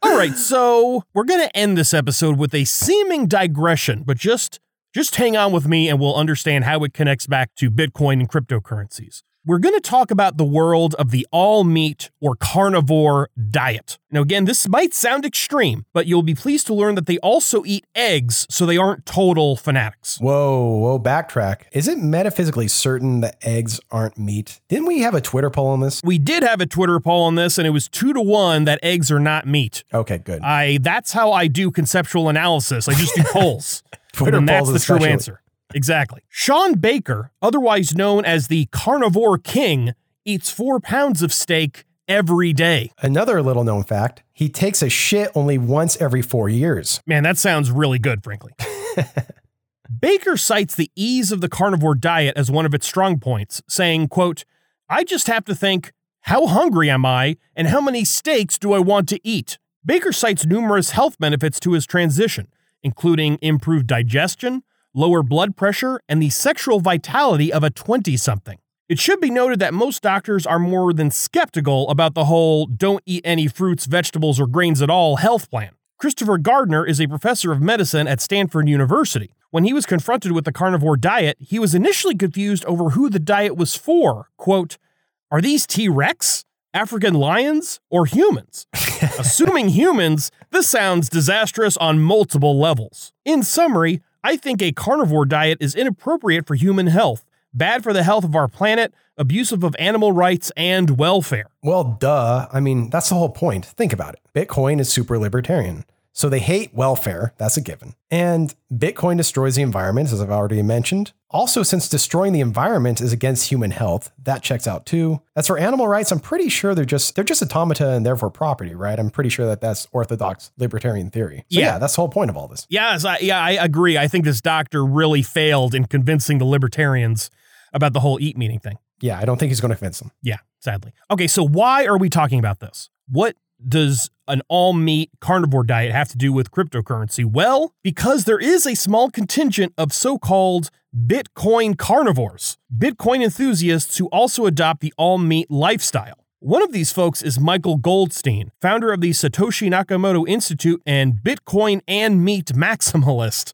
All right, so we're going to end this episode with a seeming digression, but just just hang on with me and we'll understand how it connects back to Bitcoin and cryptocurrencies. We're going to talk about the world of the all meat or carnivore diet. Now, again, this might sound extreme, but you'll be pleased to learn that they also eat eggs, so they aren't total fanatics. Whoa, whoa, backtrack. Is it metaphysically certain that eggs aren't meat? Didn't we have a Twitter poll on this? We did have a Twitter poll on this, and it was two to one that eggs are not meat. Okay, good. I that's how I do conceptual analysis. I just do polls. Twitter and that's the true answer. Exactly. Shawn Baker, otherwise known as the carnivore king, eats four pounds of steak every day. Another little known fact he takes a shit only once every four years. Man, that sounds really good, frankly. Baker cites the ease of the carnivore diet as one of its strong points, saying, quote, I just have to think, how hungry am I and how many steaks do I want to eat? Baker cites numerous health benefits to his transition, including improved digestion, lower blood pressure, and the sexual vitality of a 20 something. It should be noted that most doctors are more than skeptical about the whole don't eat any fruits, vegetables, or grains at all health plan. Christopher Gardner is a professor of medicine at Stanford University. When he was confronted with the carnivore diet, he was initially confused over who the diet was for. Quote, Are these T Rex, African lions, or humans? Assuming humans, this sounds disastrous on multiple levels. In summary, I think a carnivore diet is inappropriate for human health, bad for the health of our planet, abusive of animal rights and welfare. Well, duh. I mean, that's the whole point. Think about it. Bitcoin is super libertarian. So they hate welfare, that's a given. And Bitcoin destroys the environment, as I've already mentioned. Also, since destroying the environment is against human health, that checks out too. As for animal rights, I'm pretty sure they're just they're just automata and therefore property, right? I'm pretty sure that that's orthodox libertarian theory. So Yeah. yeah, that's the whole point of all this. Yes, I, yeah, I agree. I think this doctor really failed in convincing the libertarians about the whole eat meeting thing. Yeah, I don't think he's going to convince them. Yeah, sadly. Okay, so why are we talking about this? What does an all meat carnivore diet have to do with cryptocurrency? Well, because there is a small contingent of so called Bitcoin carnivores, Bitcoin enthusiasts who also adopt the all meat lifestyle. One of these folks is Michael Goldstein, founder of the Satoshi Nakamoto Institute and Bitcoin and Meat Maximalist.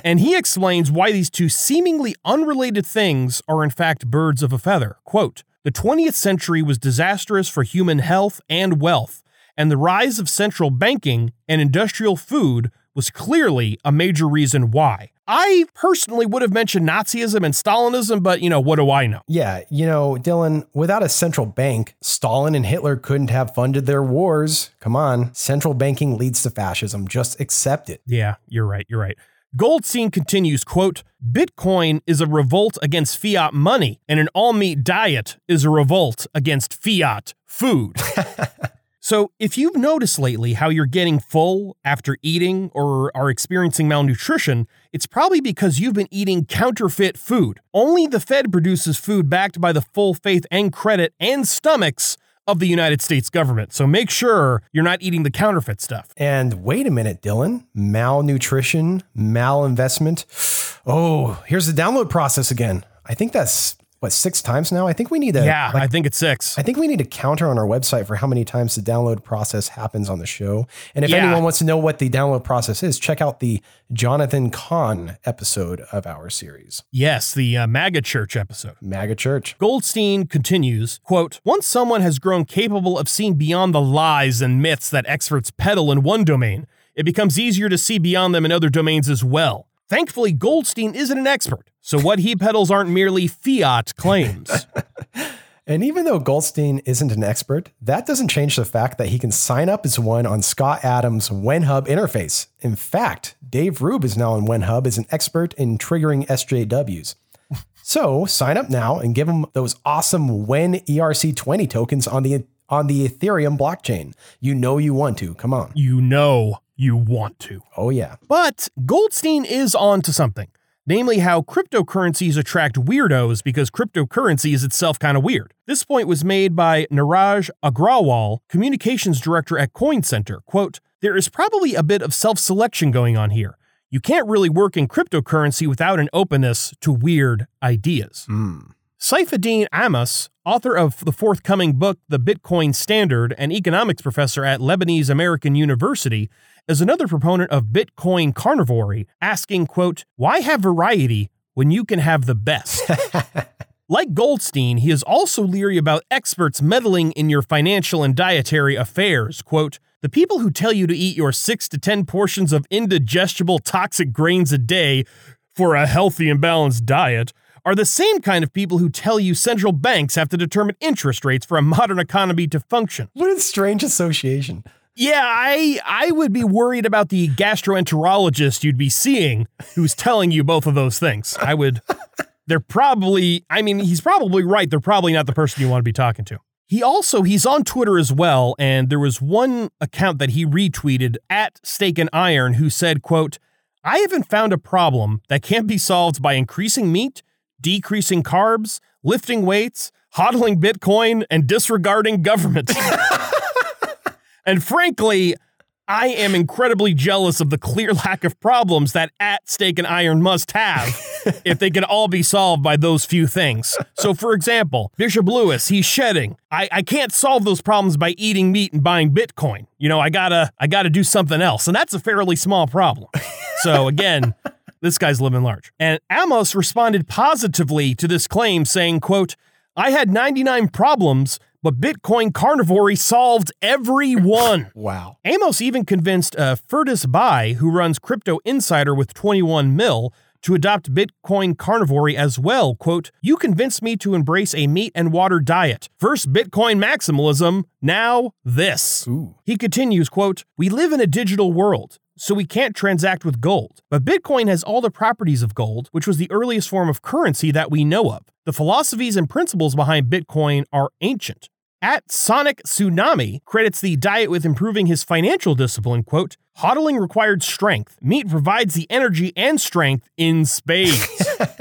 and he explains why these two seemingly unrelated things are in fact birds of a feather. Quote, the 20th century was disastrous for human health and wealth, and the rise of central banking and industrial food was clearly a major reason why. I personally would have mentioned Nazism and Stalinism, but you know, what do I know? Yeah, you know, Dylan, without a central bank, Stalin and Hitler couldn't have funded their wars. Come on. Central banking leads to fascism. Just accept it. Yeah, you're right. You're right. Goldstein continues, quote, Bitcoin is a revolt against fiat money, and an all meat diet is a revolt against fiat food. so, if you've noticed lately how you're getting full after eating or are experiencing malnutrition, it's probably because you've been eating counterfeit food. Only the Fed produces food backed by the full faith and credit and stomachs of the United States government. So make sure you're not eating the counterfeit stuff. And wait a minute, Dylan. Malnutrition, malinvestment. Oh, here's the download process again. I think that's what six times now. I think we need a yeah. Like, I think it's six. I think we need a counter on our website for how many times the download process happens on the show. And if yeah. anyone wants to know what the download process is, check out the Jonathan Cahn episode of our series. Yes, the uh, MAGA Church episode. MAGA Church. Goldstein continues, quote, Once someone has grown capable of seeing beyond the lies and myths that experts peddle in one domain, it becomes easier to see beyond them in other domains as well. Thankfully, Goldstein isn't an expert, so what he peddles aren't merely fiat claims. and even though Goldstein isn't an expert, that doesn't change the fact that he can sign up as one on Scott Adams' WhenHub interface. In fact, Dave Rube is now on WhenHub as an expert in triggering SJWs. So sign up now and give him those awesome When ERC20 tokens on the on the Ethereum blockchain. You know you want to. Come on. You know you want to. Oh, yeah. But Goldstein is on to something, namely how cryptocurrencies attract weirdos because cryptocurrency is itself kind of weird. This point was made by Neeraj Agrawal, communications director at Coin Center. Quote, there is probably a bit of self selection going on here. You can't really work in cryptocurrency without an openness to weird ideas. Mm. Saifedean Ammous, author of the forthcoming book, The Bitcoin Standard, and economics professor at Lebanese American University, is another proponent of Bitcoin carnivory, asking, quote, why have variety when you can have the best? like Goldstein, he is also leery about experts meddling in your financial and dietary affairs. Quote, the people who tell you to eat your six to 10 portions of indigestible toxic grains a day for a healthy and balanced diet are the same kind of people who tell you central banks have to determine interest rates for a modern economy to function. What a strange association. Yeah, I I would be worried about the gastroenterologist you'd be seeing who's telling you both of those things. I would they're probably I mean, he's probably right. They're probably not the person you want to be talking to. He also he's on Twitter as well, and there was one account that he retweeted at Steak and Iron who said, quote, I haven't found a problem that can't be solved by increasing meat, decreasing carbs, lifting weights, hodling Bitcoin, and disregarding government. And frankly, I am incredibly jealous of the clear lack of problems that At Steak and Iron must have if they can all be solved by those few things. So, for example, Bishop Lewis, he's shedding. I, I can't solve those problems by eating meat and buying Bitcoin. You know, I gotta I gotta do something else, and that's a fairly small problem. So again. This guy's living large. And Ammous responded positively to this claim, saying, quote, I had 99 problems, but Bitcoin carnivory solved every one. wow. Ammous even convinced uh, Ferdous Bai, who runs Crypto Insider with 21 mil, to adopt Bitcoin carnivory as well. Quote, You convinced me to embrace a meat and water diet. First Bitcoin maximalism, now this. Ooh. He continues, quote, We live in a digital world so we can't transact with gold. But Bitcoin has all the properties of gold, which was the earliest form of currency that we know of. The philosophies and principles behind Bitcoin are ancient. At Sonic Tsunami credits the diet with improving his financial discipline, quote, hodling required strength. Meat provides the energy and strength in spades.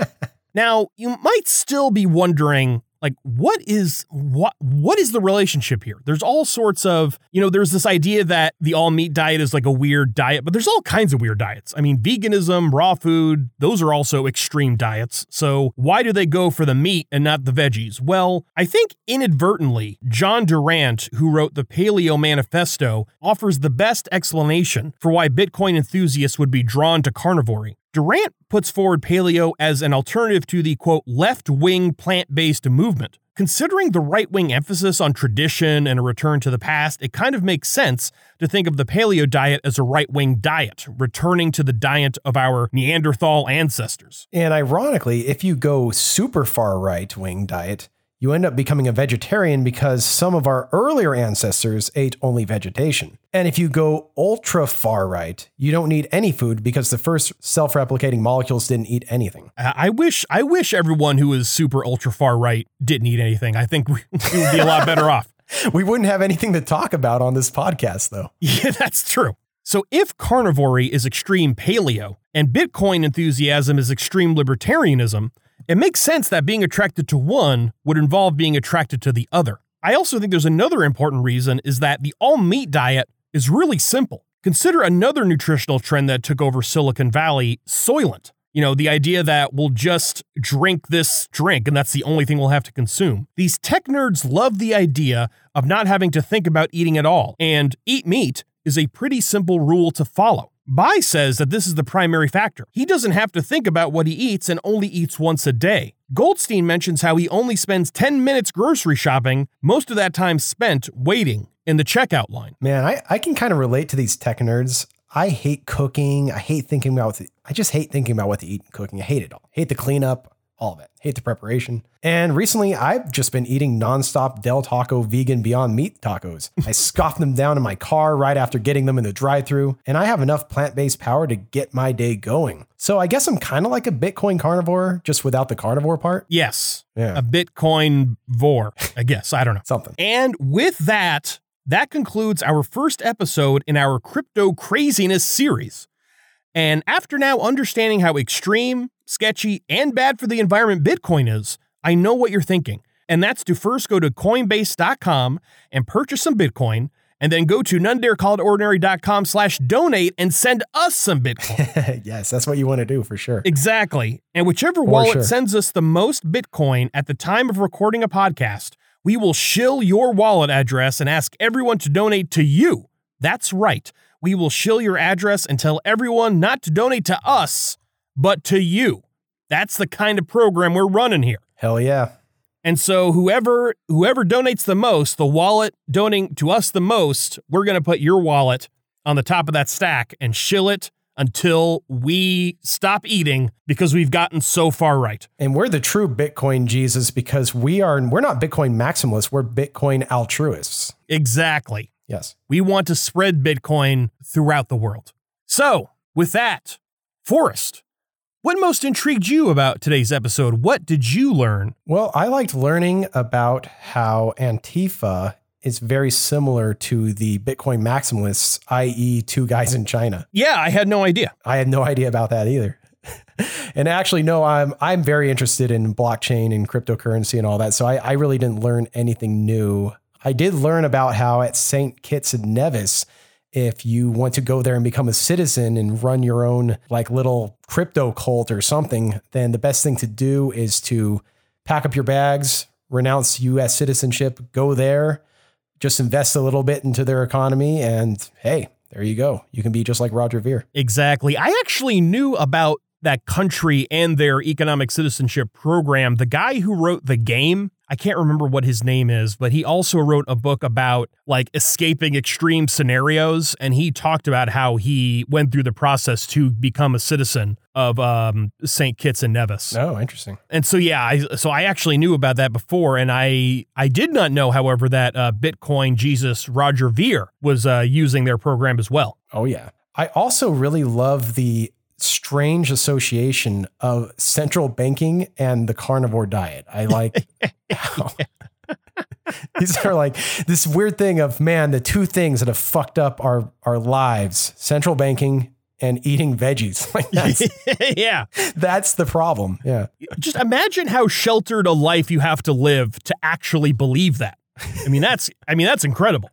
now, you might still be wondering like what is what what is the relationship here? There's all sorts of you know there's this idea that the all meat diet is like a weird diet but there's all kinds of weird diets. I mean veganism raw food those are also extreme diets. So why do they go for the meat and not the veggies? Well i think inadvertently john durant who wrote the paleo manifesto offers the best explanation for why bitcoin enthusiasts would be drawn to carnivory Durant puts forward paleo as an alternative to the quote left wing plant based movement. Considering the right wing emphasis on tradition and a return to the past, it kind of makes sense to think of the paleo diet as a right wing diet, returning to the diet of our Neanderthal ancestors. And ironically, if you go super far right wing diet, you end up becoming a vegetarian because some of our earlier ancestors ate only vegetation. And if you go ultra far right, you don't need any food because the first self-replicating molecules didn't eat anything. I wish I wish everyone who is super ultra far right didn't eat anything. I think we would be a lot better off. We wouldn't have anything to talk about on this podcast though. Yeah, that's true. So if carnivory is extreme paleo and Bitcoin enthusiasm is extreme libertarianism, it makes sense that being attracted to one would involve being attracted to the other. I also think there's another important reason is that the all meat diet is really simple. Consider another nutritional trend that took over Silicon Valley, Soylent. You know, the idea that we'll just drink this drink and that's the only thing we'll have to consume. These tech nerds love the idea of not having to think about eating at all, and eat meat is a pretty simple rule to follow. Bai says that this is the primary factor. He doesn't have to think about what he eats and only eats once a day. Goldstein mentions how he only spends 10 minutes grocery shopping, most of that time spent waiting in the checkout line. Man, I, I can kind of relate to these tech nerds. I hate cooking. I hate thinking about to, I just hate thinking about what to eat and cooking. I hate it all. Hate the cleanup, all of it. Hate the preparation. And recently I've just been eating nonstop Del Taco vegan Beyond Meat tacos. I scoffed them down in my car right after getting them in the drive-through, and I have enough plant-based power to get my day going. So I guess I'm kind of like a Bitcoin carnivore, just without the carnivore part. Yes, Yeah. a Bitcoin vor, I guess. I don't know. Something. And with that, that concludes our first episode in our crypto craziness series. And after now understanding how extreme, sketchy, and bad for the environment Bitcoin is, I know what you're thinking. And that's to first go to coinbase.com and purchase some Bitcoin, and then go to nonedarecallitordinary.com slash donate and send us some Bitcoin. yes, that's what you want to do for sure. Exactly. And whichever wallet sure. sends us the most Bitcoin at the time of recording a podcast, we will shill your wallet address and ask everyone to donate to you. That's right. We will shill your address and tell everyone not to donate to us, but to you. That's the kind of program we're running here. Hell yeah. And so whoever whoever donates the most, the wallet donating to us the most, we're going to put your wallet on the top of that stack and shill it until we stop eating because we've gotten so far right. And we're the true Bitcoin Jesus because we are we're not Bitcoin maximalists, we're Bitcoin altruists. Exactly. Yes. We want to spread Bitcoin throughout the world. So, with that, Forrest, what most intrigued you about today's episode? What did you learn? Well, I liked learning about how Antifa is very similar to the Bitcoin maximalists, i.e., two guys in China. Yeah, I had no idea. I had no idea about that either. and actually, no, I'm I'm very interested in blockchain and cryptocurrency and all that. So I, I really didn't learn anything new. I did learn about how at St. Kitts and Nevis, if you want to go there and become a citizen and run your own like little crypto cult or something, then the best thing to do is to pack up your bags, renounce US citizenship, go there, just invest a little bit into their economy, and hey, there you go. You can be just like Roger Ver. Exactly. I actually knew about that country and their economic citizenship program. The guy who wrote the game, I can't remember what his name is, but he also wrote a book about like escaping extreme scenarios. And he talked about how he went through the process to become a citizen of um, St. Kitts and Nevis. Oh, interesting. And so yeah, I, so I actually knew about that before, and I I did not know, however, that uh, Bitcoin Jesus Roger Ver was uh, using their program as well. Oh, yeah. I also really love the strange association of central banking and the carnivore diet. I like how these are like this weird thing of man, the two things that have fucked up our, our lives central banking and eating veggies. Like that's, yeah, that's the problem. Yeah. just imagine how sheltered a life you have to live to actually believe that. I mean, that's I mean that's incredible.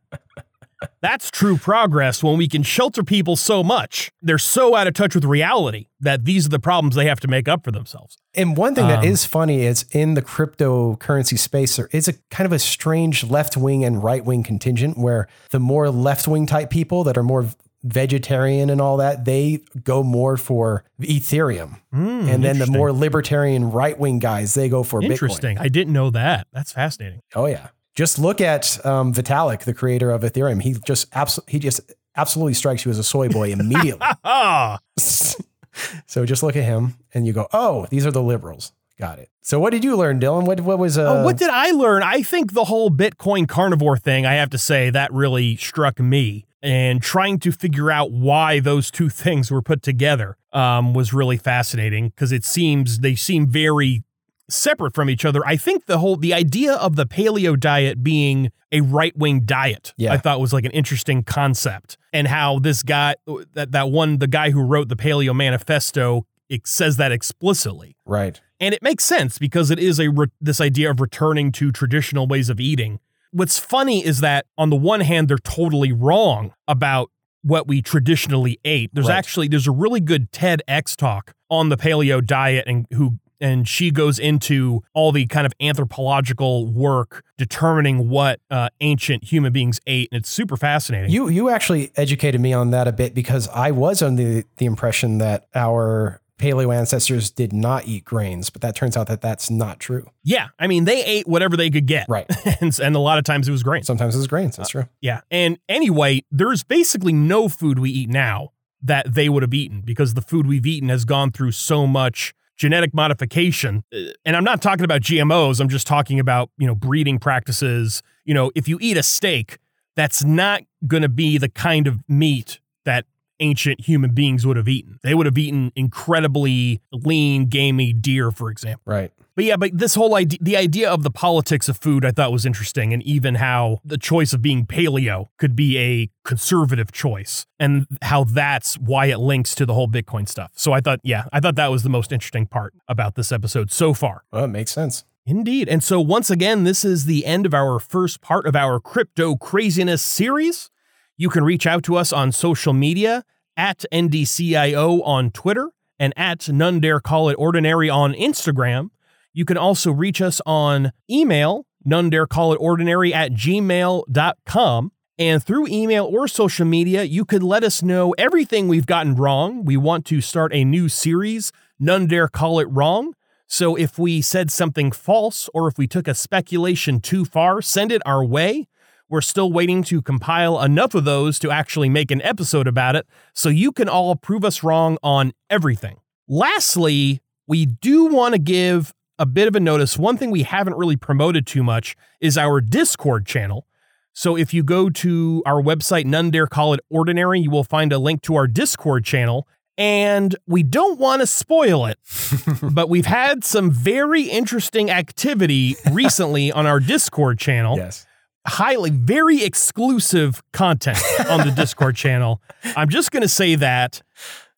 That's true progress when we can shelter people so much. They're so out of touch with reality that these are the problems they have to make up for themselves. And one thing that Um, is funny is in the cryptocurrency space, there is a kind of a strange left wing and right wing contingent where the more left wing type people that are more vegetarian and all that, they go more for Ethereum. Hmm, and then the more libertarian right wing guys, they go for Bitcoin. interesting. I didn't know that. That's fascinating. Oh yeah. Just look at um, Vitalik, the creator of Ethereum. He just abso- he just absolutely strikes you as a soy boy immediately. Ah, so just look at him and you go, oh, these are the liberals. Got it. So what did you learn, Dylan? What what was uh Oh, what did I learn? I think the whole Bitcoin carnivore thing, I have to say, that really struck me. And trying to figure out why those two things were put together um, was really fascinating because it seems they seem very separate from each other. I think the whole the idea of the paleo diet being a right wing diet, Yeah. I thought was like an interesting concept, and how this guy uh, that that one the guy who wrote the Paleo Manifesto it says that explicitly. right. And it makes sense because it is a re- this idea of returning to traditional ways of eating. What's funny is that on the one hand they're totally wrong about what we traditionally ate. There's Right. actually there's a really good TEDx talk on the paleo diet and who and she goes into all the kind of anthropological work determining what uh, ancient human beings ate and it's super fascinating. You you actually educated me on that a bit because I was under the, the impression that our paleo ancestors did not eat grains, but that turns out that that's not true. yeah, I mean they ate whatever they could get. Right. and, and a lot of times it was grains. Sometimes it's grains. That's true. Yeah. And anyway, there's basically no food we eat now that they would have eaten because the food we've eaten has gone through so much genetic modification. Uh, And I'm not talking about GMOs, I'm just talking about, you know, breeding practices. You know, if you eat a steak, that's not going to be the kind of meat that ancient human beings would have eaten. They would have eaten incredibly lean, gamey deer, for example. Right. But yeah, but this whole idea, the idea of the politics of food, I thought was interesting, and even how the choice of being paleo could be a conservative choice, and how that's why it links to the whole Bitcoin stuff. So I thought, yeah, I thought that was the most interesting part about this episode so far. Well, it makes sense. Indeed. And so once again, this is the end of our first part of our crypto craziness series. You can reach out to us on social media at NDCIO on Twitter and at None Dare Call It Ordinary on Instagram. You can also reach us on email, none dare call it ordinary at gmail.com. And through email or social media, you could let us know everything we've gotten wrong. We want to start a new series, None Dare Call It Wrong. So if we said something false or if we took a speculation too far, send it our way. We're still waiting to compile enough of those to actually make an episode about it so you can all prove us wrong on everything. Lastly, we do want to give a bit of a notice. One thing we haven't really promoted too much is our Discord channel. So if you go to our website, None Dare Call It Ordinary, you will find a link to our Discord channel. And we don't want to spoil it, but we've had some very interesting activity recently on our Discord channel Yes. highly very exclusive content on the Discord channel. I'm just going to say that.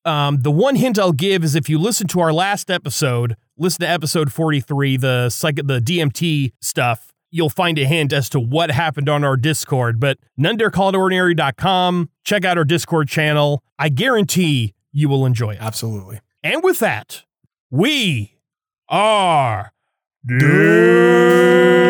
Um, the one hint I'll give is if you listen to our last episode, listen to episode 43, the psych- the DMT stuff, you'll find a hint as to what happened on our Discord. But nonedarecallitordinary.com, check out our Discord channel. I guarantee you will enjoy it. Absolutely. And with that, we are Dude.